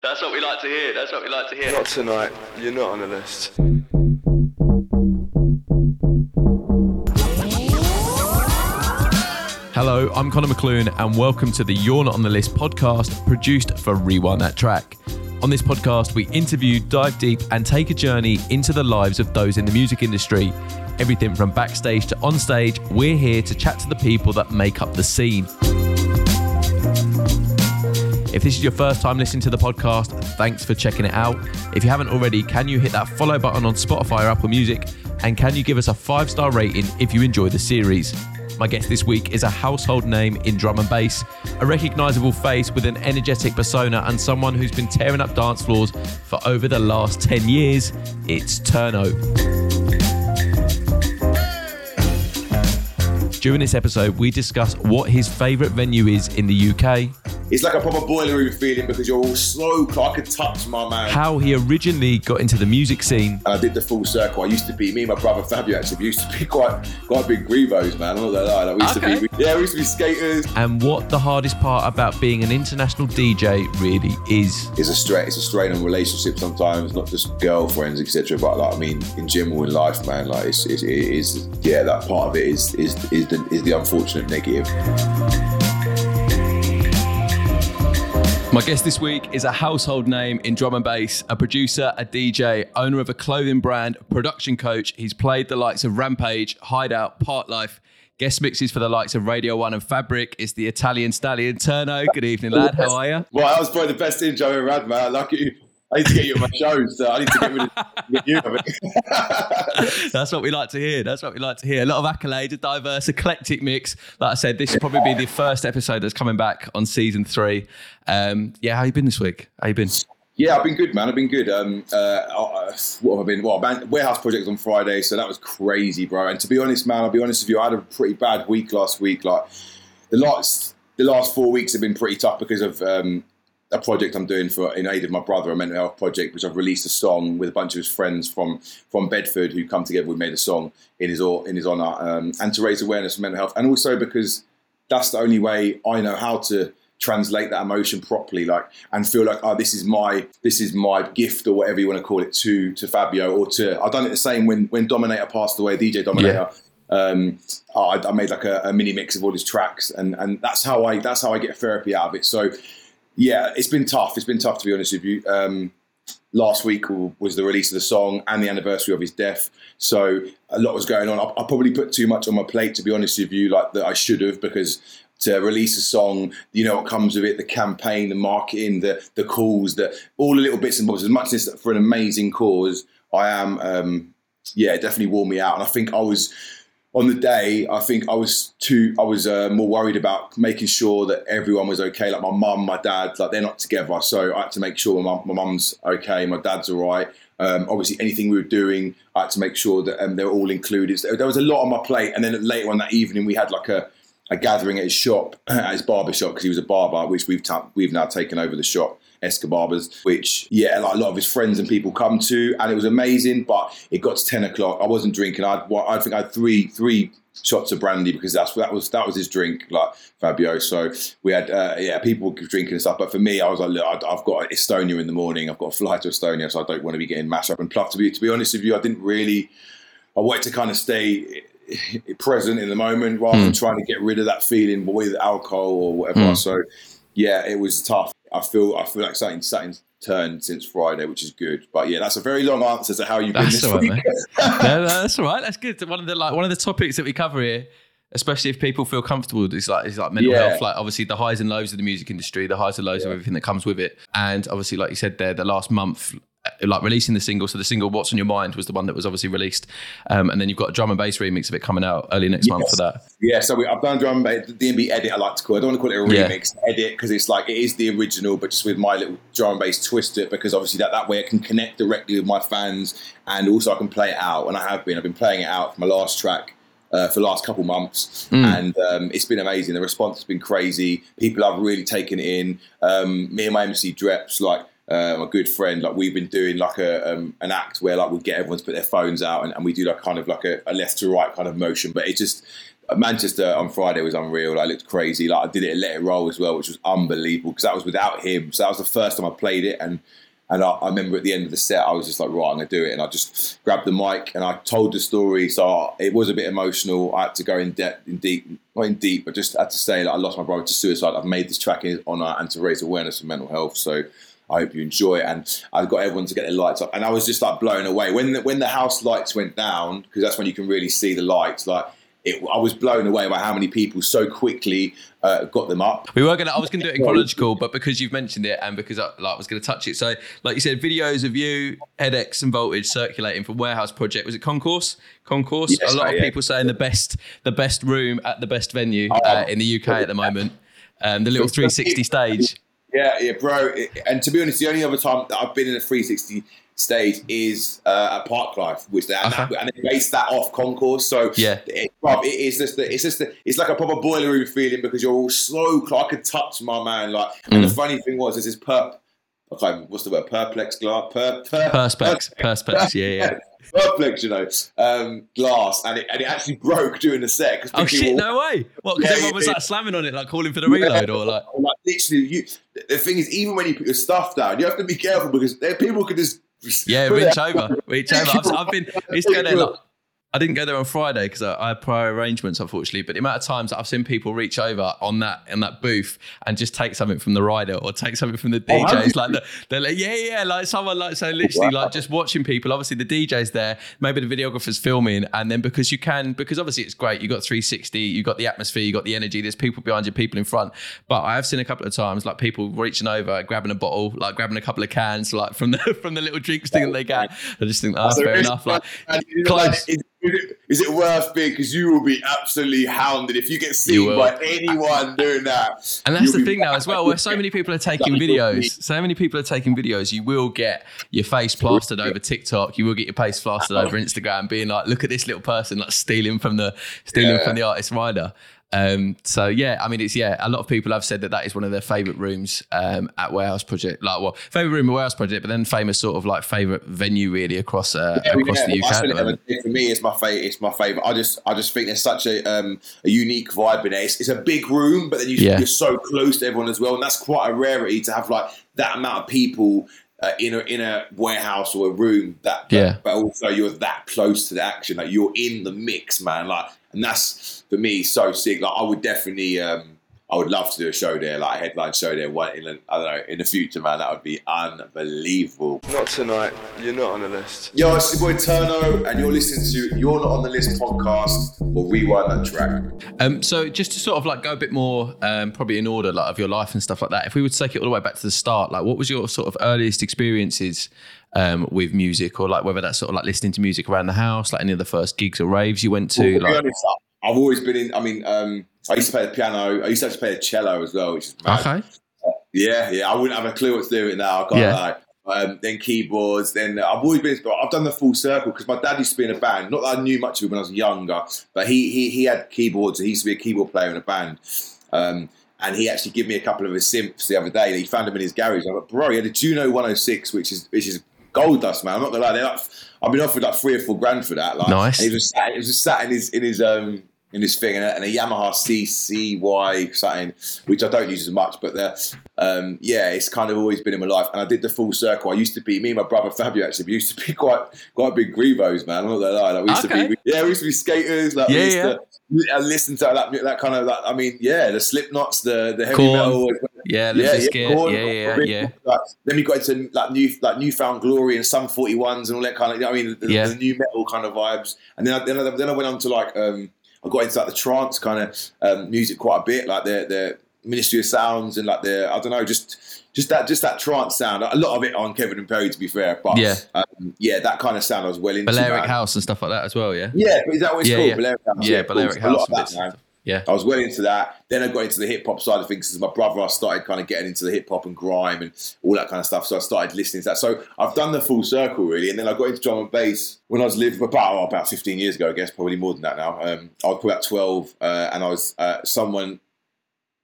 That's what we like to hear. That's what we like to hear. Not tonight. You're not on the list. Hello, I'm Connor McLoone, and welcome to the You're Not on the List podcast produced for Rewind That Track. On this podcast, we interview, dive deep, and take a journey into the lives of those in the music industry. Everything from backstage to onstage, we're here to chat to the people that make up the scene. If this is your first time listening to the podcast, thanks for checking it out. If you haven't already, can you hit that follow button on Spotify or Apple Music? And can you give us a five star rating if you enjoy the series? My guest this week is a household name in drum and bass, a recognisable face with an energetic persona, and someone who's been tearing up dance floors for over the last 10 years. It's Turno. During this episode, we discuss what his favourite venue is in the UK, It's like a proper boiler room feeling because you're all slow. I could touch my man. how he originally got into the music scene, and I did the full circle. I used to be me and my brother Fabio actually we used to be quite quite big grevos, man. I'm not gonna lie. Like, we used Okay. to be yeah, we used to be skaters. and what the hardest part about being an international DJ really is. It's a strain. It's a strain on relationships sometimes, not just girlfriends, etc. But like I mean, in general in life, man, like it's, it's, it is yeah. That part of it is is is the is the unfortunate negative. My guest this week is a household name in drum and bass, a producer, a DJ, owner of a clothing brand, production coach. He's played the likes of Rampage, Hideout, Parklife, guest mixes for the likes of Radio 1 and Fabric. It's the Italian stallion Turno. Good evening, lad. How are you? Well, that was probably the best intro I ever had, man. Like you. I need to get you on my shows. So I need to get rid of get you. I mean. That's what we like to hear. That's what we like to hear. A lot of accolades, a diverse, eclectic mix. Like I said, this will probably be the first episode that's coming back on season three. Um, yeah, how you been this week? How you been? Yeah, I've been good, man. I've been good. Um, uh, uh, what have I been? Well, man, warehouse project on Friday, so that was crazy, bro. And to be honest, man, I'll be honest with you, I had a pretty bad week last week. Like the last, the last four weeks have been pretty tough because of um, a project I'm doing for in aid of my brother, a mental health project, which I've released a song with a bunch of his friends from from Bedford who come together. We made a song in his in his honour, um, and to raise awareness of mental health, and also because that's the only way I know how to translate that emotion properly like and feel like oh this is my this is my gift or whatever you want to call it to to Fabio or to I've done it the same when when Dominator passed away DJ Dominator. Um I, I made like a, a mini mix of all his tracks and and that's how I that's how I get therapy out of it. So yeah it's been tough it's been tough to be honest with you um last week was the release of the song and the anniversary of his death. So a lot was going on. I, I probably put too much on my plate, to be honest with you, like that I should have, because to release a song, you know what comes with it, the campaign, the marketing, the the calls, the all the little bits and bobs. As much as for an amazing cause, I am, um, yeah, definitely wore me out. And I think I was on the day, I think I was too, I was uh, more worried about making sure that everyone was okay. Like my mum, my dad, like they're not together, so I had to make sure my mum, my mum's okay, my dad's all right. Um, obviously, anything we were doing, I had to make sure that um, they were all included. So there was a lot on my plate, and then later on that evening, we had like a, a gathering at his shop, at his barber shop, because he was a barber, which we've ta- we've now taken over the shop. Escobarbers, which yeah, like a lot of his friends and people come to, and it was amazing. But it got to ten o'clock. I wasn't drinking. I I think I had three three shots of brandy because that's that was that was his drink, like Fabio. So we had uh, yeah, people drinking and stuff. But for me, I was like, look, I've got Estonia in the morning. I've got a flight to Estonia, so I don't want to be getting mashed up and plucked. To be to be honest with you, I didn't really. I wanted to kind of stay present in the moment rather than trying to get rid of that feeling with alcohol or whatever. So yeah, it was tough. I feel I feel like something something's turned since Friday, which is good. But yeah, that's a very long answer to how you've been That's this all right, week. no, no, that's all right. That's good. One of the like one of the topics that we cover here, especially if people feel comfortable, is like is like mental Yeah. health. Like obviously the highs and lows of the music industry, the highs and lows of everything that comes with it. And obviously, like you said there, the last month, like releasing the single. So the single "What's on Your Mind" was the one that was obviously released, um, and then you've got a drum and bass remix of it coming out early next month for that. Yeah, so we, I've done drum and bass, the DNB edit. I like to call it. I don't want to call it a Yeah. remix edit because it's like it is the original, but just with my little drum and bass twist to it. Because obviously that that way I can connect directly with my fans, and also I can play it out. And I have been. I've been playing it out for my last track. Uh, for the last couple months, and um, it's been amazing. The response has been crazy. People have really taken it in. Um, me and my MC Dreps, like uh, my good friend, like we've been doing like a um, an act where like we get everyone to put their phones out and, and we do like kind of like a, a left to right kind of motion. But it just Manchester on Friday was unreal. Like, it looked crazy. Like I did it Let It Roll as well, which was unbelievable because that was without him. So that was the first time I played it, and and I, I remember at the end of the set, I was just like, right, I'm gonna do it, and I just grabbed the mic and I told the story. So it was a bit emotional. I had to go in depth, in deep, not in deep, but just had to say that I lost my brother to suicide. I've made this track in honour and to raise awareness of mental health. So. I hope you enjoy it, and I got everyone to get their lights up, and I was just like blown away when the, when the house lights went down because that's when you can really see the lights. Like it, I was blown away by how many people so quickly uh, got them up. We were gonna. I was gonna do it in chronological, but because you've mentioned it and because I, like, I was gonna touch it, so like you said, videos of you, Headaches and Voltage circulating from Warehouse Project. Was it Concourse? Concourse. Yes, a lot of yeah. people saying the best, the best room at the best venue Oh. uh, in the UK at the moment. Um, the little 360 stage. Yeah, yeah, bro. And to be honest, the only other time that I've been in a 360 stage is uh, at Parklife, which they and, that, and they base that off concourse. So Yeah. it, bruv, it is just the, it's just the, it's like a proper boiler room feeling because you're all slow. I could touch my man. Like, and Mm. the funny thing was, is this perp. Okay, what's the word? Perplex glass. Per, per, Perspex, perspex. Yeah, yeah. Perplex, you know, um, glass, and it and it actually broke during the set. Oh shit! were- No way. What? Because Yeah, everyone was like slamming on it, like calling for the reload, or like. like literally, you. The thing is, even when you put your stuff down, you have to be careful because there, people could just Yeah, reach over, reach over. I've, I've been. I used to go there. Like, I didn't go there on Friday because I, I had prior arrangements, unfortunately. But the amount of times that I've seen people reach over on that in that booth and just take something from the rider or take something from the Oh, have DJs, like the, they're like, yeah, yeah, like someone like so literally Wow. like just watching people. Obviously, the DJ's there, maybe the videographer's filming, and then because you can, because obviously it's great. You got 360, you got the atmosphere, you got the energy. There's people behind you, people in front. But I have seen a couple of times like people reaching over, grabbing a bottle, like grabbing a couple of cans, like from the from the little drinks thing that they get. I just think, ah, oh, So fair enough. Like- close. It, is it worth being? Because you will be absolutely hounded if you get seen will. by anyone doing that. And that's the thing now as well, where so many people are taking Like, you'll be- videos. So many people are taking videos. You will get your face plastered over TikTok. You will get your face plastered over Instagram, being like, "Look at this little person like stealing from the stealing Yeah. from the artist rider." Um, so yeah, I mean, it's yeah. A lot of people have said that that is one of their favorite rooms um, at Warehouse Project. Like, well, favorite room at Warehouse Project, but then famous sort of like favorite venue really across uh, Yeah, across yeah, the UK. that's at the what it- For me, it's my favorite. It's my favorite. I just, I just think there's such a, um, a unique vibe in it. It's, it's a big room, but then you, Yeah. you're so close to everyone as well, and that's quite a rarity to have like that amount of people uh, in a in a warehouse or a room that. that- Yeah. But also, you're that close to the action. Like you're in the mix, man. Like, and that's for me so sick. Like I would definitely. Um, I would love to do a show there, like a headline show there. One in, the- I don't know, in the future, man. That would be unbelievable. Not tonight. You're not on the list. Yo, it's your boy Turno, and you're listening to You're Not on the List podcast. We'll rewind that track. Um, so just to sort of like go a bit more, um, probably in order, like of your life and stuff like that. If we would take it all the way back to the start, like what was your sort of earliest experiences um, with music, or like whether that's sort of like listening to music around the house, like any of the first gigs or raves you went to? to be like, honest, I've always been in. I mean, um, I used to play the piano. I used to actually play the cello as well, which is mad. okay, Yeah, yeah. I wouldn't have a clue what to do with it now. I can't Yeah. lie. Um, then keyboards. Then I've always been. I've done the full circle because my dad used to be in a band. Not that I knew much of it when I was younger, but he he he had keyboards. He used to be a keyboard player in a band. Um, and he actually gave me a couple of his synths the other day. He found them in his garage. I'm like, bro, he had a Juno 106, which is which is gold dust, man. I'm not gonna lie. Like, I've been offered like three or four grand for that. Like, Nice. and he was sat, he was just sat in his in his um in his thing and a, and a Yamaha CCY something, which I don't use as much, but um yeah, it's kind of always been in my life. And I did the full circle. I used to be me and my brother Fabio actually. We used to be quite quite big grevos, man. I'm not gonna lie. Like, we used Okay. to be yeah, we used to be skaters. Like we Yeah, used yeah. to I listened to that that kind of like I mean yeah the Slipknots the the heavy metal yeah, Limp Bizkit, Korn, yeah, yeah, Korn, yeah, like, then we got into like new like newfound glory and some forty ones and all that kind of you know, I mean the, Yeah. the nu metal kind of vibes and then I, then I, then I went on to like um I got into like the trance kind of um, music quite a bit like the the Ministry of Sounds and like the I don't know just just that just that trance sound a lot of it on Kevin and Perry to be fair but Yeah. um, yeah that kind of sound I was well into Balearic man. House and stuff like that as well. Yeah, yeah but is that what it's Yeah, called yeah. Balearic House yeah, cool. Balearic A House. lot of that, man. and stuff. Yeah, I was well into that. Then I got into the hip hop side of things because my brother I started kind of getting into the hip hop and grime and all that kind of stuff. So I started listening to that. So I've done the full circle really, and then I got into drum and bass when I was living about oh, about 15 years ago, I guess, probably more than that now. Um, I was about 12, uh, and I was uh, someone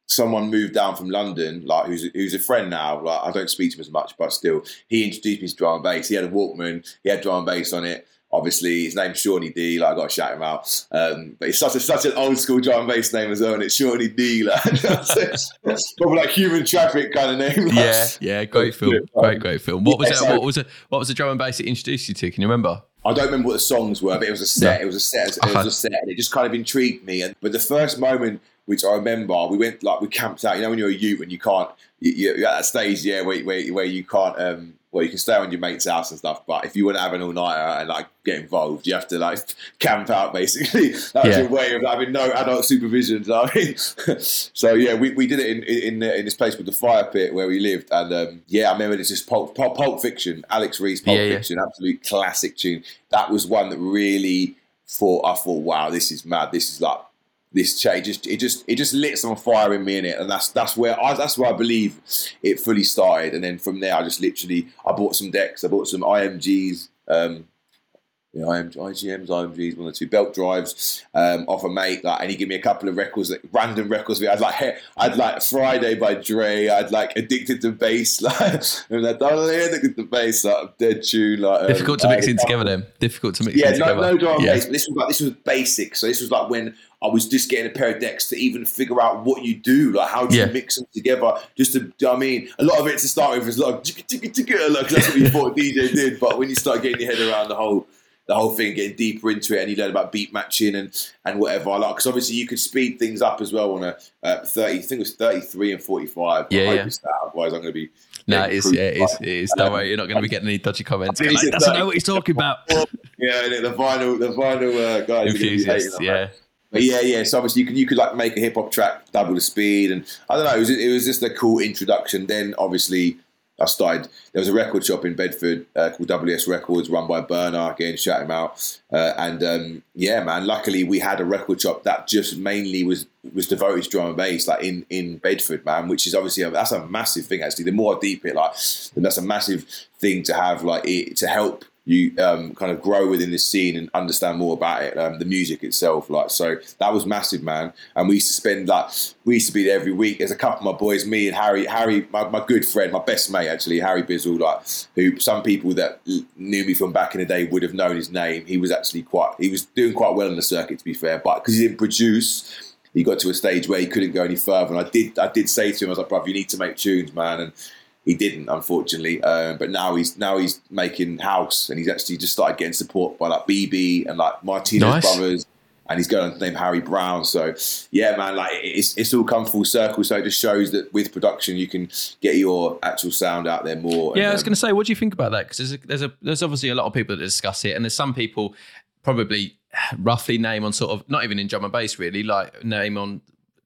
someone moved down from London, like who's who's a friend now. Like I don't speak to him as much, but still, he introduced me to drum and bass. He had a Walkman, he had drum and bass on it. Obviously, his name's Shawnee D. Like I got to shout him out. Um, but it's such a such an old school drum and bass name as well, and it's Shawnee D. Like probably like human traffic kind of name. Like, Yeah, yeah, great film, great, great film. What was Yeah, it? so- What was it? What was the drum and bass it introduced you to? Can you remember? I don't remember what the songs were, but it was a set. Yeah. It was a set. It was a set, and it just kind of intrigued me. And but the first moment, which I remember, we went like we camped out. You know, when you're a youth and you can't, you, you're at that stage, yeah, where, where, where you can't. Um, well, you can stay on your mate's house and stuff, but if you want to have an all nighter and like get involved, you have to like camp out basically. That was Yeah. your way of having no adult supervision. So, I mean, so yeah, we, we did it in in, in this place called the Fire Pit where we lived, and um, yeah, I remember it's just Pulp, Pulp, Pulp Fiction, Alex Reece Pulp Yeah, yeah. Fiction, absolute classic tune. That was one that really thought I thought, wow, this is mad. This is like this change. Just it just it just lit some fire in me in it, and that's that's where I that's where I believe it fully started. And then from there, I just literally I bought some decks, I bought some IMGs. Um, yeah, IM, IGMs, IMGs, one or two belt drives um, off a mate, like, and he gave me a couple of records, like, random records. I'd like, I'd like Friday by Dre. I'd like Addicted to Bass, like, and yeah, Addicted to Bass, like, dead tune, like. um, Difficult to mix uh, in together. Then difficult to mix yeah, in no, together. no drum yeah. bass. This was like this was basic. So this was like when I was just getting a pair of decks to even figure out what you do, like how do Yeah. you mix them together. Just to, I mean, a lot of it to start with was like like that's what you thought DJ did. But when you start getting your head around the whole the whole thing, getting deeper into it, and you learn about beat matching and and whatever. I like because obviously you could speed things up as well on a uh, thirty. I think it was thirty three and forty five. Yeah, I hope yeah. it's that. Otherwise, I'm going to be. No, getting it's, yeah, it is. It is. Don't worry, you're not going to be getting any dodgy comments. Like, it's doesn't know what he's talking about. Yeah, the vinyl, the vinyl uh, guys. are gonna be hating Enthusiasts, on that. yeah. But yeah, yeah. So obviously you could you could like make a hip hop track, double the speed, and I don't know. It was it was just a cool introduction. Then obviously I started. There was a record shop in Bedford uh, called WS Records, run by Burner. Again, shout him out. Uh, and um, yeah, man. Luckily we had a record shop that just mainly was was devoted to drum and bass, like in in Bedford, man. Which is obviously a, that's a massive thing. Actually, the more I deep it, like, that's a massive thing to have, like it, to help you um, kind of grow within the scene and understand more about it, um, the music itself. Like, so that was massive, man. And we used to spend like we used to be there every week. There's a couple of my boys, me and Harry, Harry, my, my good friend, my best mate actually, Harry Bizzle, like who some people that knew me from back in the day would have known his name. He was actually quite, he was doing quite well in the circuit to be fair, but because he didn't produce. He got to a stage where he couldn't go any further, and I did. I did say to him, "I was like, bruv, you need to make tunes, man." And he didn't, unfortunately. Um, but now he's now he's making house, and he's actually just started getting support by like BB and like Martinez Nice. brothers, and he's going to name Harry Brown. So yeah, man, like it's it's all come full circle. So it just shows that with production, you can get your actual sound out there more. Yeah, and, I was um, going to say, what do you think about that? Because there's a, there's a there's obviously a lot of people that discuss it, and there's some people probably roughly name on sort of not even in drum and bass really, like name on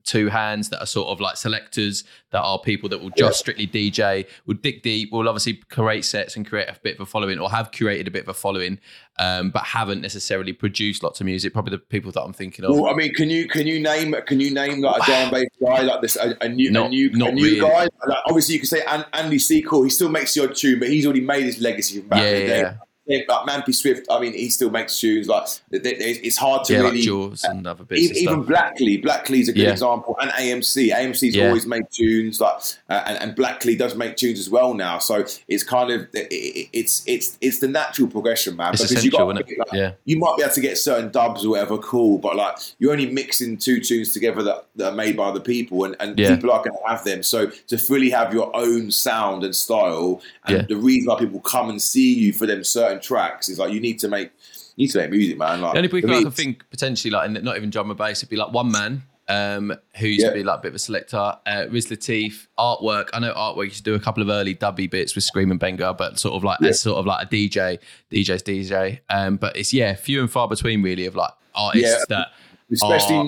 two hands that are sort of like selectors that are people that will just strictly DJ, will dig deep, will obviously create sets and create a bit of a following, or have curated a bit of a following, um, but haven't necessarily produced lots of music. Probably the people that I'm thinking of. Well, I mean, can you can you name can you name like a and bass guy like this a, a new Not- a new, not a new really. guy? Like, obviously, you can say Andy Seacole. He still makes the odd tune, but he's already made his legacy back Yeah, in the day. yeah. Yeah, Like Mampi Swift, I mean, he still makes tunes. Like it's hard to yeah, really. like Jaws and other bits even, even. Blackley, Blackley's a good Yeah. example, and AMC. AMC's Yeah. always made tunes, like, uh, and, and Blackley does make tunes as well now. So it's kind of it, it, it's it's it's the natural progression, man. It's because you got it? Yeah. you might be able to get certain dubs or whatever, cool, but like you're only mixing two tunes together that, that are made by other people, and, and people are going to have them. So to fully have your own sound and style, and the reason why people come and see you for them certain tracks is like you need to make you need to make music, man. Like The only people I can think potentially like in, not even drum and bass, it'd be like one man um, who used Yeah. to be like a bit of a selector. Uh, Riz Latif, artwork. I know artwork used to do a couple of early dubby bits with Skream and Benga, but sort of like as sort of like a DJ, DJ's DJ. Um, but it's yeah, few and far between really of like artists Yeah. that especially are-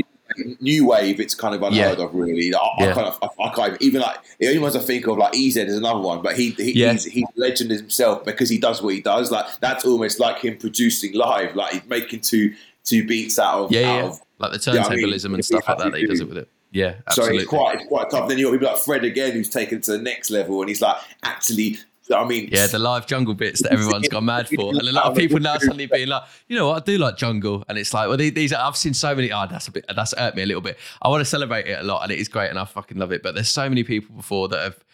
new, wave, it's kind of unheard Yeah. of, really. I, Yeah. I kind of, I, I can't even like the only ones I think of like EZ is another one, but he, he Yeah. he's, he's a legend himself because he does what he does. Like that's almost like him producing live, like he's making two two beats out of yeah, out yeah, of like the Yeah, I mean, turntablism and stuff like that. That he does it with it. Yeah, So absolutely. it's quite it's quite tough. Then you got people like Fred again, who's taken to the next level, and he's like actually I mean, Yeah, the live jungle bits that everyone's gone mad for, and a lot of people now suddenly being like, you know what, I do like jungle, and it's like, well, these, these I've seen so many. Oh, that's a bit, that's hurt me a little bit. I want to celebrate it a lot, and it is great, and I fucking love it. But there's so many people before that have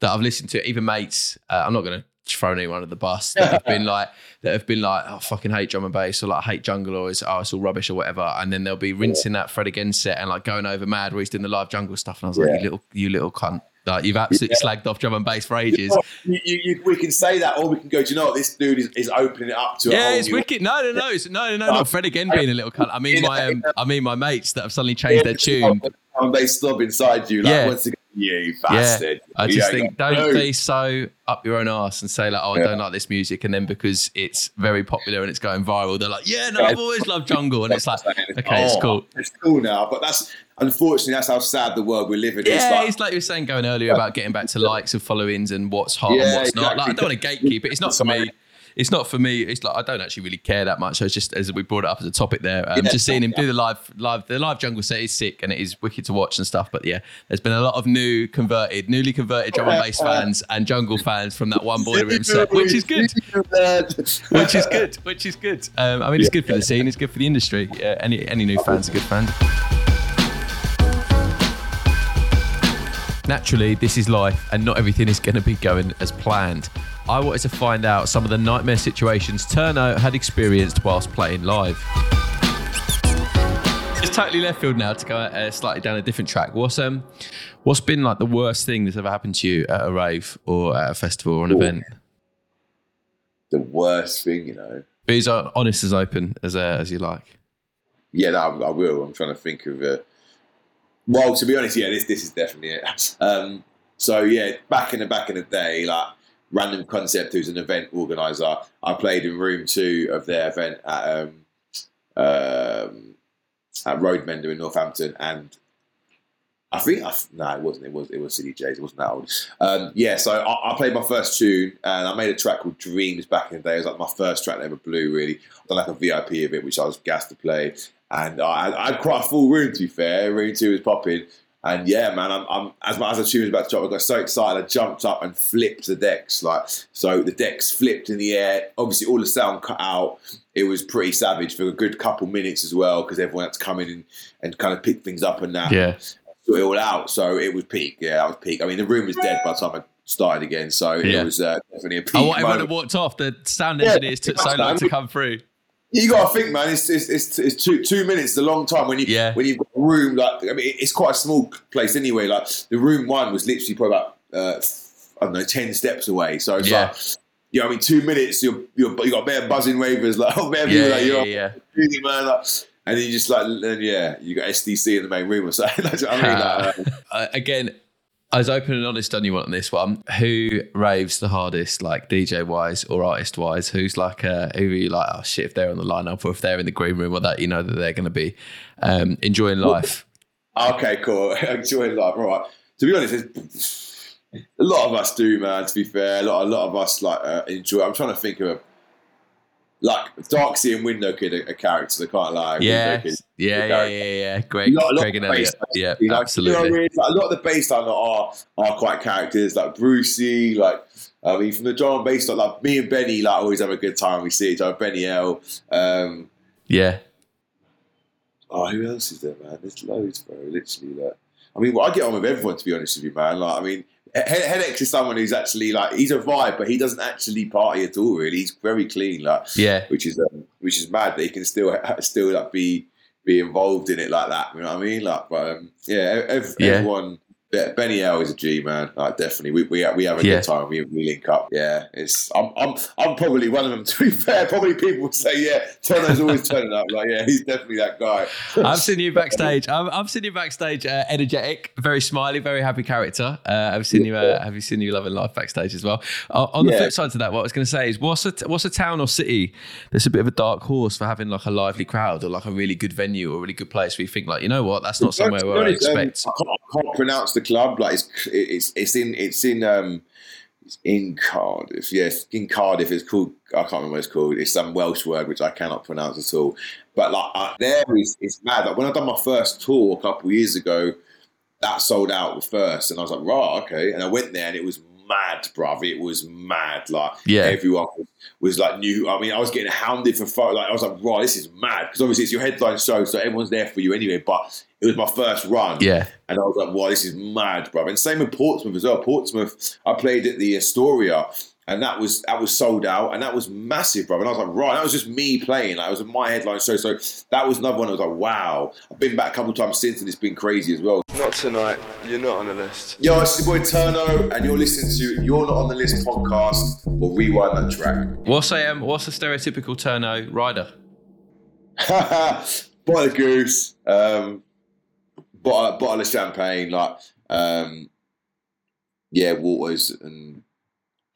that I've listened to, even mates. Uh, I'm not going to throw anyone under the bus that have been like that have been like, oh, I fucking hate drum and bass, or like I hate jungle, or it's oh, it's all rubbish or whatever, and then they'll be rinsing that Fred again set and like going over mad where he's doing the live jungle stuff, and I was like, Yeah. you little, you little cunt. Like you've absolutely slagged off drum and bass for ages. You, you, you, we can say that, or we can go. Do you know what this dude is, is opening it up to? Yeah, it's wicked. No, no, no, it's, no, no, no, not Fred again being a little cunt. I mean my, um, I mean my mates that have suddenly changed their tune. And they stop inside you, like Yeah. once again, you Yeah, bastard. I just ain't think don't no- be so up your own ass and say like, oh, I Yeah. don't like this music, and then because it's very popular and it's going viral, they're like, yeah, no, I've always loved jungle, and it's like, okay, it's Oh, cool. It's cool now, but that's unfortunately that's how sad the world we live in. Yeah, it's like, it's like you were saying going earlier about getting back to likes and followings and what's hot and Yeah, what's not. Like, I don't want to gatekeep it. It's not for me. It's not for me. It's like I don't actually really care that much. So it's just as we brought it up as a topic there. Um, Yeah, just seeing him do the live, live, the live jungle set is sick and it is wicked to watch and stuff. But yeah, there's been a lot of new converted, newly converted drum and bass fans and jungle fans from that one boiler room set, which is good. Which is good. Which is good. Um, I mean, it's good for the scene. It's good for the industry. Yeah, any any new fans are good fans. Naturally, this is life, and not everything is going to be going as planned. I wanted to find out some of the nightmare situations Turno had experienced whilst playing live. It's totally left field now to go uh, slightly down a different track. What's um, what's been like the worst thing that's ever happened to you at a rave or at a festival or an event? the worst thing, you know. Be as honest as open as uh, as you like. Yeah, no, I, I will. I'm trying to think of it. Well, to be honest, yeah, this this is definitely it. Um, so yeah, back in the back in the day, like Random Concept, who's an event organizer, I played in room two of their event at um, um, at Roadmender in Northampton, and I think I, no, it wasn't. It was it was City J's. It wasn't that old. Um, yeah, so I, I played my first tune, and I made a track called Dreams back in the day. It was like my first track that ever blew. Really, I done like a VIP of it, which I was gassed to play, and I, I had quite a full room. To be fair, room two was popping, and yeah, man, I'm, I'm as my as the tune was about to drop, I got so excited, I jumped up and flipped the decks. Like so, the decks flipped in the air. Obviously, all the sound cut out. It was pretty savage for a good couple minutes as well, because everyone had to come in and, and kind of pick things up and that Yeah, sort it all out. So it was peak. Yeah, that was peak. I mean, the room was dead by the time I started again. So Yeah. it was uh, definitely a peak. I want everyone that walked off. The sound Yeah, engineers took so long to come through. You got to think, man. It's, it's, it's, it's two two minutes. is a long time when you Yeah. when you've got a room like. I mean, it's quite a small place anyway. Like the room one was literally probably about uh, I don't know ten steps away. So it's Yeah. like. Yeah, I mean, two minutes. You're, you're you got bare buzzing ravers like, oh, bare Yeah, yeah, like, yeah, you're yeah. man, like, and then you just like, then yeah, you got SDC in the main room or something. That's I mean, like, Uh, again, I was open and honest on you on this one. Who raves the hardest, like DJ wise or artist wise? Who's like, uh, who are you like? Oh shit! If they're on the lineup or if they're in the green room or that, you know that they're going to be um, enjoying life. Okay, cool. Enjoying life. All right. To be honest, it's, a lot of us do, man. To be fair, a lot, a lot of us like uh, enjoy. I'm trying to think of a like Darkseid and Window Kid are, are characters. I can't lie. Yeah, Kid. yeah, yeah, yeah, yeah. Greg, lot- lot Greg and of Elliot. Yeah, know, absolutely. You know I mean? Like, a lot of the bass line are are quite characters, like Brucey, like. I mean, from the drum and bass, like, like me and Benny, like always have a good time. We see each other. Benny L. Um, Yeah, Oh, who else is there, man? There's loads, bro. Literally, like, I mean, well, I get on with everyone to be honest with you, man. Like, I mean, He- is someone who's actually like he's a vibe, but he doesn't actually party at all. Really, he's very clean, like, yeah, which is um, which is mad that he can still still like be be involved in it like that. You know what I mean? Like, but um, yeah, ev- Yeah. everyone. Yeah, Benny L is a G man. Like definitely, we we, we have a Yeah. good time. We, we link up. Yeah, it's I'm I'm I'm probably one of them. To be fair, probably people would say yeah, Turno's always turning up. Like yeah, he's definitely that guy. I've seen you backstage. I've, I've seen you backstage. Uh, energetic, very smiley, very happy character. Uh, I've seen you. Uh, have you seen you loving life backstage as well? Uh, on the Yeah. flip side to that, what I was going to say is, what's a what's a town or city that's a bit of a dark horse for having like a lively crowd or like a really good venue or a really good place where you think like, you know what, that's not somewhere where I um, expect. I, can't, I can't pronounce the club. Like it's it's it's in it's in um it's in Cardiff. Yes, in Cardiff. It's called. I can't remember what it's called. It's some Welsh word which I cannot pronounce at all. But like uh, there is it's mad. Like when I done my first tour a couple of years ago, that sold out the first, and I was like, right, okay. And I went there, and it was mad, bruv. It was mad. Like Yeah. everyone was, was like new. I mean, I was getting hounded for photo. Like I was like, right, this is mad because obviously it's your headline show, so everyone's there for you anyway. But it was my first run. Yeah. And I was like, wow, this is mad, bruv. And same with Portsmouth as well. Portsmouth, I played at the Astoria. And that was that was sold out, and that was massive, bro. And I was like, right, that was just me playing. Like, it was my headline show, so that was another one. I was like, wow. I've been back a couple of times since, and it's been crazy as well. Not tonight. You're not on the list. Yo, it's your boy Turno, and you're listening to You're Not on the List podcast. Or rewind that track. What's a um, what's a stereotypical Turno rider? By the goose, um, bottle, bottle of champagne, like um, yeah, waters and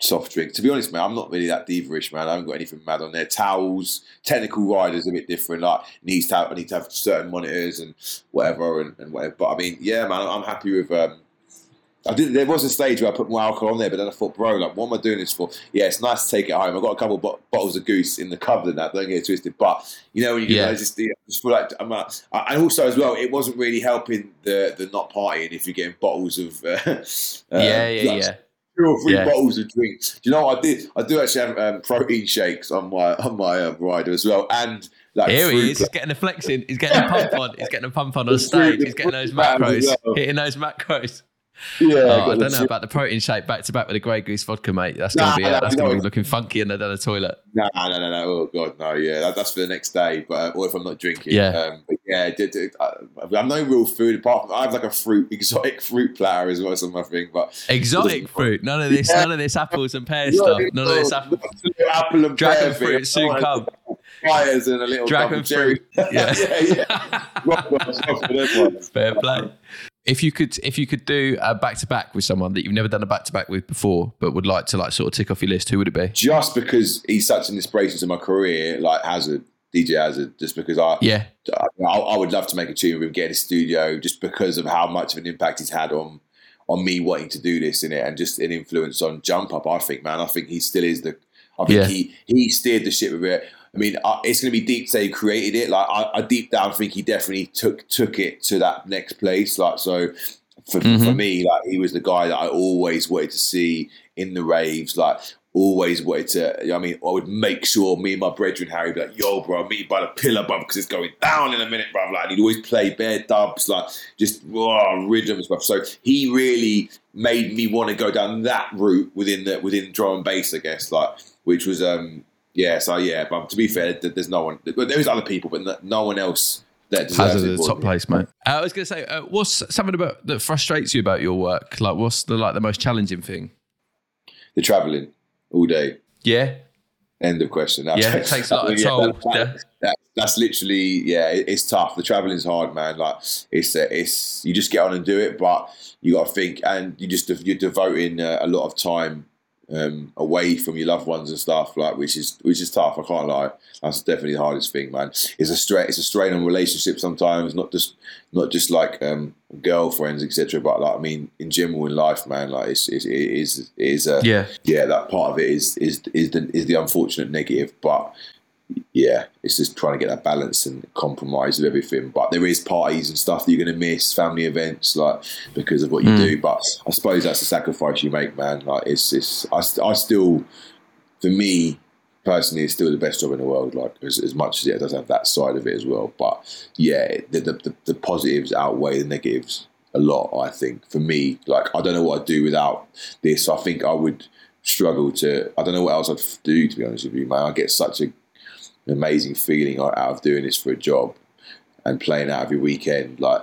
soft drink. To be honest, man, I'm not really that diva-ish, man. I haven't got anything mad on there. Towels, technical riders a bit different. Like needs to have, I need to have certain monitors and whatever and, and whatever. But I mean, yeah, man, I'm happy with. Um, I did. There was a stage where I put more alcohol on there, but then I thought, bro, like, what am I doing this for? Yeah, it's nice to take it home. I've got a couple of bo- bottles of goose in the cupboard and that. Don't get it twisted. But you know, when you Yeah. yeah. just, I just feel like I'm. Uh, and also as well, it wasn't really helping the the not partying if you're getting bottles of. Uh, uh, yeah, yeah, like, yeah. Two or three Yeah. bottles of drinks. Do you know what I did? I do actually have um, protein shakes on my on my um, rider as well, and like Here he is. He's getting a flexing. He's getting a pump on. He's getting a pump on on stage. He's getting those the fruit band as macros. Hitting those macros. Yeah, Oh, I don't know about the protein shake back to back with the Grey Goose vodka, mate. That's Nah, gonna be uh, nah, that's gonna be looking funky in the, down the toilet. No, no, no, no. Oh god, no. Yeah, that, that's for the next day. But uh, or if I'm not drinking. Yeah. Um, but yeah, did, did, I, I'm no real food apart from I have like a fruit exotic fruit platter as well as my thing. But Exotic fruit. None of this. Yeah. None of this apples and pears stuff. None of this apple. apple and Dragon pear fruit soon come. Fires and a little Dragon cup of cherry. fruit. Yeah. yeah, yeah. Rock bottoms, rock for them ones. Fair play. If you could, if you could do a back to back with someone that you've never done a back to back with before, but would like to like sort of tick off your list, who would it be? Just because he's such an inspiration to my career, like Hazard, DJ Hazard, just because I, Yeah, I, I would love to make a tune with him, get in studio, just because of how much of an impact he's had on on me wanting to do this in it, and just an influence on Jump Up. I think, man, I think he still is the. I think Yeah. he he steered the ship with it. I mean, I, it's going to be deep say he created it. Like I, I deep down think he definitely took took it to that next place. Like so, for for Mhm. me, like he was the guy that I always wanted to see in the raves. Like always wanted to. I mean, I would make sure me and my brethren Harry would be like, "Yo, bro, meet by the pillar, bro, because it's going down in a minute, bro." Like he'd always play bare dubs, like just oh, rhythm and stuff. So he really made me want to go down that route within the within drum and bass, I guess. Like which was um yeah. So yeah, but to be fair, there's no one. There is other people, but no- no one else that deserves Hazard it at the top place, mate. Uh, I was going to say, uh, what's something about that frustrates you about your work? Like, what's the like the most challenging thing? The traveling all day. Yeah, End of question. That- Yeah, it takes a lot of Yeah, toll. that- that- that- that's literally yeah. it- It's tough. The traveling's hard, man. Like it's uh, it's you just get on and do it, but you got to think, and you just you're devoting uh, a lot of time um, away from your loved ones and stuff, like which is which is tough. I can't lie. That's definitely the hardest thing, man. It's a strain. It's a strain on relationships sometimes. Not just not just like um, girlfriends, etc. But like I mean, in general in life, man. Like it's, it's it is it is a yeah. yeah, that part of it is is is the is the unfortunate negative, but yeah, it's just trying to get that balance and compromise of everything. But there is parties and stuff that you're going to miss, family events, like because of what you Mm. do. But I suppose that's the sacrifice you make, man. Like it's it's I, I still, for me personally, it's still the best job in the world. Like as, as much as it does have that side of it as well. But yeah, the the, the, the positives outweigh the negatives a lot. I think for me, like I don't know what I'd do without this. I think I would struggle to. I don't know what else I'd do. To be honest with you, man, I get such a, an amazing feeling out of doing this for a job and playing out every weekend. Like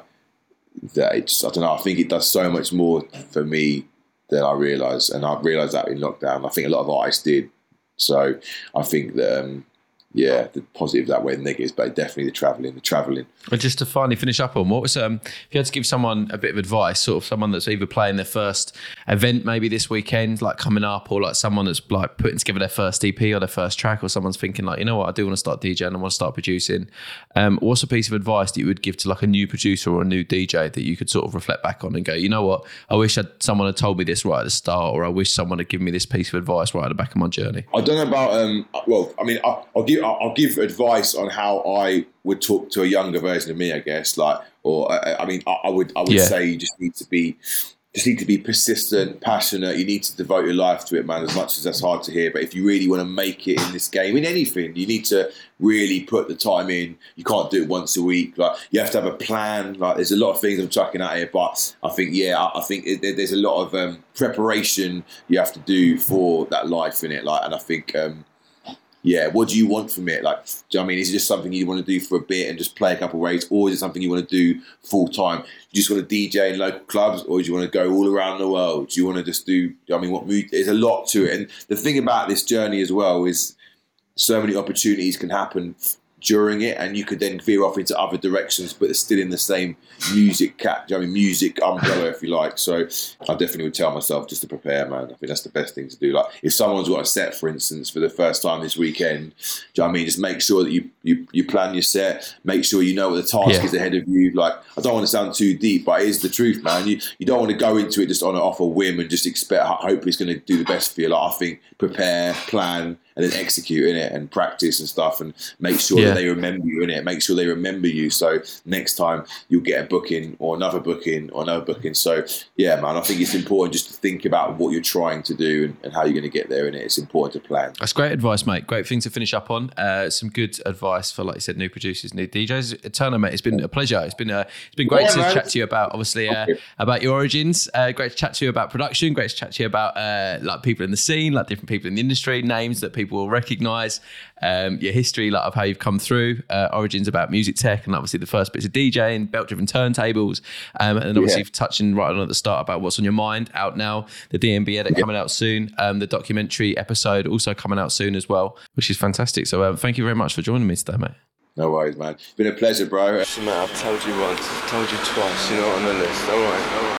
that, it's I don't know. I think it does so much more for me than I realise, and I realised that in lockdown. I think a lot of artists did. So I think that. Um, yeah, the positive that way, the negatives, but definitely the travelling. The travelling. And just to finally finish up on what was um, if you had to give someone a bit of advice, sort of someone that's either playing their first event maybe this weekend, like coming up, or like someone that's like putting together their first EP or their first track, or someone's thinking like, you know what, I do want to start DJing, I want to start producing. Um, what's a piece of advice that you would give to like a new producer or a new DJ that you could sort of reflect back on and go, you know what, I wish I'd, someone had told me this right at the start, or I wish someone had given me this piece of advice right at the back of my journey. I don't know about. Um, well, I mean, I, I'll give I'll, I'll give advice on how I would talk to a younger version of me. I guess, like, or uh, I mean, I, would I would Yeah. say you just need to be just need to be persistent, passionate. You need to devote your life to it, man. As much as that's hard to hear, but if you really want to make it in this game, in anything, you need to really put the time in. You can't do it once a week. Like you have to have a plan. Like there's a lot of things I'm chucking out here, but I think yeah, I, I think it, there's a lot of um, preparation you have to do for that life in it. Like, and I think. Um, yeah, what do you want from it? Like, do you know I mean? Is it just something you want to do for a bit and just play a couple of raves, or is it something you want to do full time? You just want to DJ in local clubs, or do you want to go all around the world? Do you want to just do? do I mean, what mood? There's a lot to it, and the thing about this journey as well is so many opportunities can happen during it, and you could then veer off into other directions, but it's still in the same music cat, I mean, music umbrella, if you like. So I definitely would tell myself just to prepare, man. I think that's the best thing to do. Like if someone's got a set, for instance, for the first time this weekend, do you know I mean? Just make sure that you, you you plan your set, make sure you know what the task yeah. is ahead of you. Like I don't want to sound too deep, but it is the truth, man. You you don't want to go into it just on off a whim and just expect hope it's going to do the best for you. Like I think prepare, plan, and then execute in it and practice and stuff and make sure yeah. that they remember you in it. Make sure they remember you. So next time you'll get a booking or another booking or another booking. So yeah, man, I think it's important just to think about what you're trying to do and, and how you're going to get there in it. It's important to plan. That's great advice, mate. Great thing to finish up on. Uh, some good advice for, like you said, new producers, new DJs. Turno, mate, it's been a pleasure. It's been uh, it's been great yeah, to man. chat to you about obviously uh, about your origins. Uh, great to chat to you about production. Great to chat to you about uh, like people in the scene, like different people in the industry, names that people will recognise um, your history, like of how you've come through, uh, origins about music tech, and obviously the first bits of DJing, belt driven turntables, um, and obviously yeah. touching right on at the start about what's on your mind. Out now, the DNB edit coming out soon, um, the documentary episode also coming out soon as well, which is fantastic. So um, thank you very much for joining me today, mate. No worries, man. It's been a pleasure, bro. Listen, man, I've told you once, I've told you twice. You're not on the list. All right, all right.